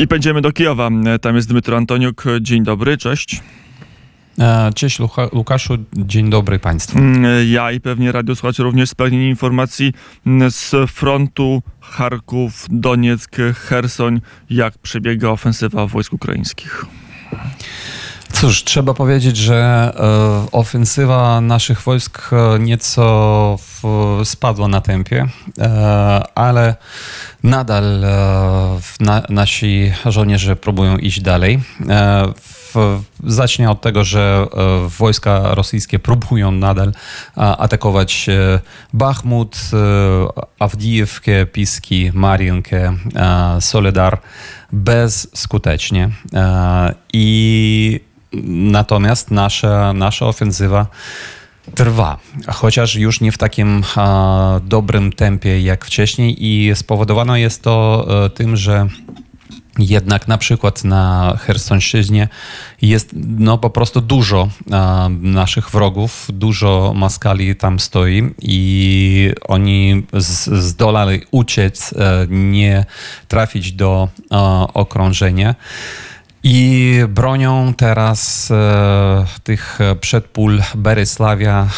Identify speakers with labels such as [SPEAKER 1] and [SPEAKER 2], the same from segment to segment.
[SPEAKER 1] I będziemy do Kijowa. Tam jest Dmytro Antoniuk. Dzień dobry, cześć.
[SPEAKER 2] E, cześć Łukaszu, dzień dobry Państwu.
[SPEAKER 1] Mm, ja i pewnie radiosłuchacze również spragnieni informacji mm, z frontu Charków, Donieck, Hersoń. Jak przebiega ofensywa wojsk ukraińskich?
[SPEAKER 2] Cóż, trzeba powiedzieć, że e, ofensywa naszych wojsk e, nieco spadła na tempie, e, ale nadal na, nasi żołnierze próbują iść dalej. E, w, zacznę od tego, że wojska rosyjskie próbują nadal atakować Bachmut, Awdijewkę, Piski, Marienkę, Soledar bezskutecznie. I Natomiast nasza, nasza ofensywa trwa, chociaż już nie w takim a, dobrym tempie jak wcześniej i spowodowane jest to a, e, tym, że jednak na przykład na Chersonszczyźnie jest no, po prostu dużo a, naszych wrogów, dużo maskali tam stoi i oni z, zdolali uciec, e, nie trafić do okrążenia. I bronią teraz e, tych przedpól Berysławia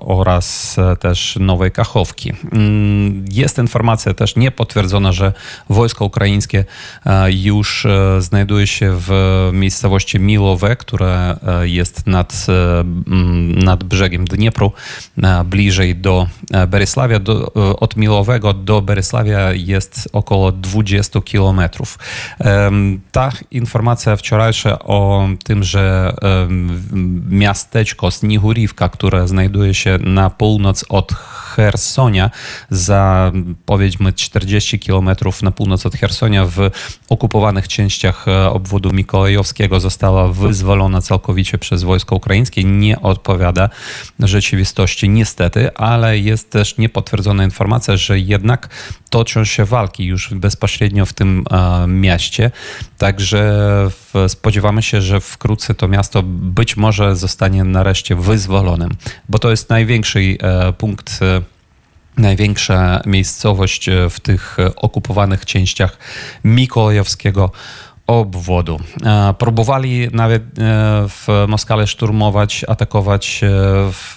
[SPEAKER 2] oraz e, też Nowej Kachowki. Mm, jest informacja też niepotwierdzona, że wojsko ukraińskie e, już e, znajduje się w miejscowości Milowe, które e, jest nad, e, nad brzegiem Dniepru, bliżej do Berysławia. Do, od Milowego do Berysławia jest około 20 kilometrów. Ta informacja informacja wczorajsza o tym, że miasteczko Snigurivka, które znajduje się na północ od Hersonia, za powiedzmy 40 kilometrów na północ od Hersonia w okupowanych częściach e, obwodu mikołajowskiego została wyzwolona całkowicie przez wojsko ukraińskie. Nie odpowiada rzeczywistości niestety, ale jest też niepotwierdzona informacja, że jednak toczą się walki już bezpośrednio w tym e, mieście. Także spodziewamy się, że wkrótce to miasto być może zostanie nareszcie wyzwolonym, bo to jest największy e, punkt e, największa miejscowość w tych okupowanych częściach Mikołajowskiego obwodu. E, próbowali nawet e, w Moskale szturmować, atakować e, w,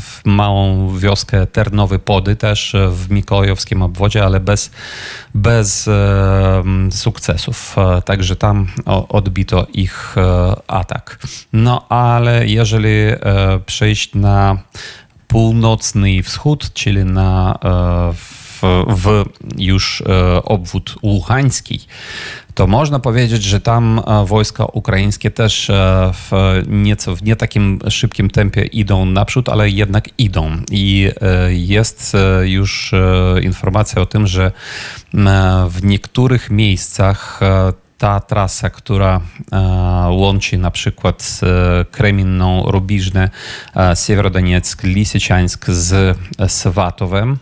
[SPEAKER 2] w, małą wioskę Ternowy Pody, też w Mikołajowskim obwodzie, ale bez, bez sukcesów. Także tam odbito ich atak. No ale jeżeli przejść na północny wschód, czyli na w, w już obwód Łuchański, to można powiedzieć, że tam e, wojska ukraińskie też e, w nieco w nie takim szybkim tempie idą naprzód, ale jednak idą. I e, jest już informacja o tym, że w niektórych miejscach ta trasa, która łączy na przykład Kreminną, Rubiżne, Siewerodonieck, Lisiczańsk z Swatowem,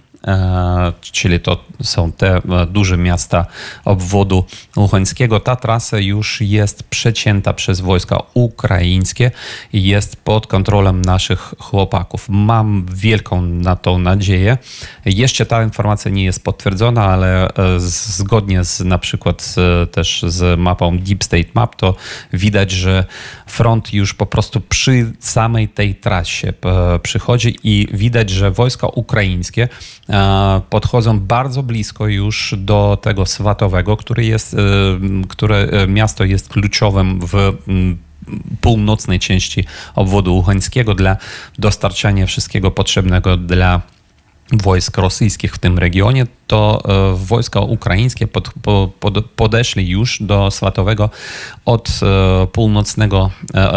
[SPEAKER 2] czyli to są te e, duże miasta obwodu luchańskiego. Ta trasa już jest przecięta przez wojska ukraińskie i jest pod kontrolą naszych chłopaków. Mam wielką na to nadzieję. Jeszcze ta informacja nie jest potwierdzona, ale e, zgodnie z na przykład też z mapą Deep State Map, to widać, że front już po prostu przy samej tej trasie przychodzi i widać, że wojska ukraińskie E, podchodzą bardzo blisko już do tego Swatowego, który jest, e, które e, miasto jest kluczowym w północnej części obwodu uchańskiego dla dostarczania wszystkiego potrzebnego dla wojsk rosyjskich w tym regionie, to e, wojska ukraińskie pod, pod, podeszli już do Swatowego od e, północnego e,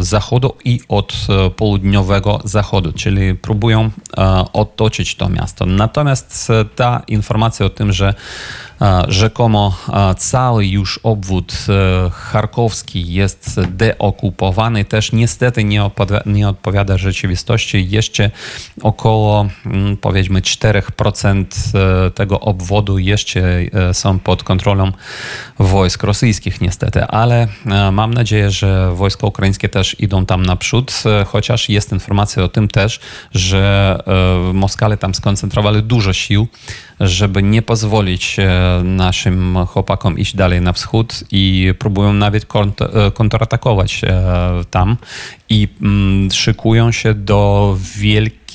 [SPEAKER 2] zachodu i od południowego zachodu, czyli próbują otoczyć to miasto. Natomiast ta informacja o tym, że rzekomo cały już obwód charkowski jest deokupowany, też niestety nie nie odpowiada rzeczywistości. Jeszcze około mm, powiedzmy 4% tego obwodu jeszcze e, są pod kontrolą wojsk rosyjskich niestety, ale e, mam nadzieję, że wojska ukraińskie też idą tam naprzód, e, chociaż jest informacja o tym też, że Moskale tam skoncentrowali dużo sił, żeby nie pozwolić e, naszym chłopakom iść dalej na wschód i próbują nawet e, kontratakować e, tam i mm, szykują się do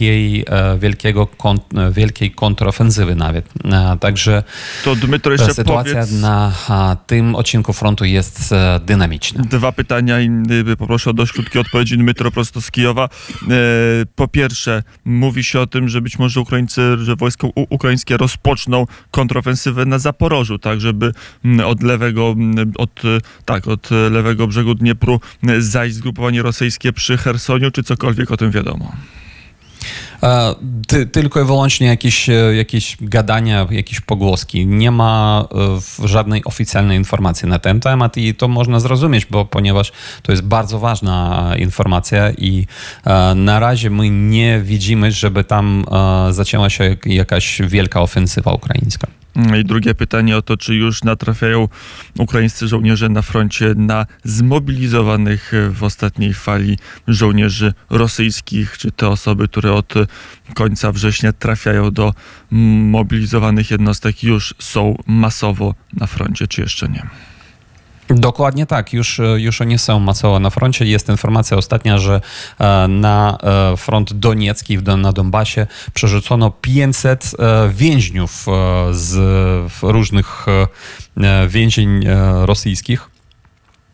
[SPEAKER 2] wielkiej, e, wielkiego kont- e, wielkiej kontrofensywy nawet. E, Także
[SPEAKER 1] To Dmytro jeszcze
[SPEAKER 2] sytuacja
[SPEAKER 1] powiedz
[SPEAKER 2] na tym odcinku frontu jest dynamiczna.
[SPEAKER 1] dwa pytania i poproszę o dość krótkie odpowiedzi. Dmytro prosto z Kijowa. Po pierwsze, mówi się o tym, że być może Ukraińcy, że wojska u- ukraińskie rozpoczną kontrofensywę na Zaporożu, tak, żeby od lewego, od, tak, od lewego brzegu Dniepru zajść zgrupowanie rosyjskie przy Chersoniu, czy cokolwiek o tym wiadomo?
[SPEAKER 2] Ty, tylko i wyłącznie jakieś, e, jakieś gadania, jakieś pogłoski. Nie ma e, żadnej oficjalnej informacji na ten temat i to można zrozumieć, bo ponieważ to jest bardzo ważna informacja i e, na razie my nie widzimy, żeby tam zaczęła się jakaś wielka ofensywa ukraińska.
[SPEAKER 1] I drugie pytanie o to, czy już natrafiają ukraińscy żołnierze na froncie na zmobilizowanych w ostatniej fali żołnierzy rosyjskich, czy te osoby, które od końca września trafiają do mobilizowanych jednostek, już są masowo na froncie, czy jeszcze nie?
[SPEAKER 2] Dokładnie tak, już, już oni są masowo na froncie. Jest informacja ostatnia, że e, na e, front doniecki, na Donbasie przerzucono 500 e, więźniów e, z różnych e, więzień e, rosyjskich.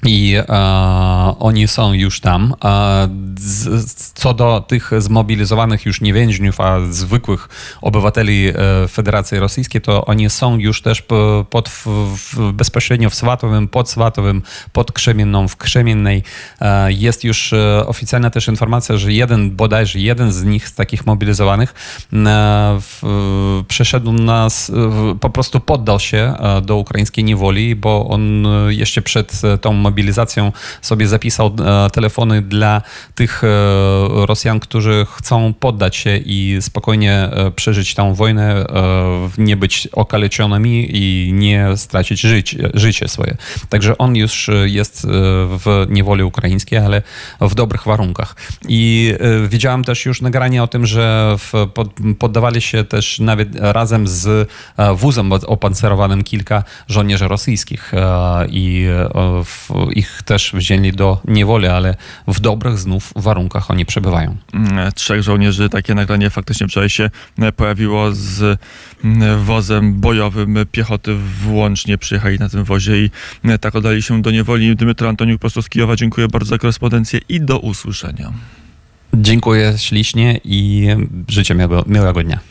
[SPEAKER 2] I e, oni są już tam. Co do tych zmobilizowanych już nie więźniów, a zwykłych obywateli e, Federacji Rosyjskiej, to oni są już też po, pod, bezpośrednio w Swatowym, pod Swatowym, pod Krzemienną, w Krzemiennej. E, jest już e, oficjalna też informacja, że jeden, bodajże jeden z nich, z takich mobilizowanych, przeszedł nas, po prostu poddał się do ukraińskiej niewoli, bo on jeszcze przed tą mobilizacją sobie zapisał e, telefony dla tych e, Rosjan, którzy chcą poddać się i spokojnie e, przeżyć tą wojnę, nie być okaleczonymi i nie stracić życie, życie swoje. Także on już jest w niewoli ukraińskiej, ale w dobrych warunkach. I widziałem też już nagranie o tym, że poddawali się też nawet razem z wózem opancerowanym kilka żołnierzy rosyjskich i ich też wzięli do niewoli, ale w dobrych znów warunkach oni przebywają.
[SPEAKER 1] Mm, Trzech żołnierzy, takie nagranie faktycznie wczoraj się e, pojawiło z mm, wozem bojowym piechoty włącznie przyjechali na tym wozie i e, tak oddali się do niewoli. Dmytro Antoniuk prosto z Kijowa, dziękuję bardzo za korespondencję i do usłyszenia.
[SPEAKER 2] Dziękuję ślicznie i życzę miłego, miłego dnia.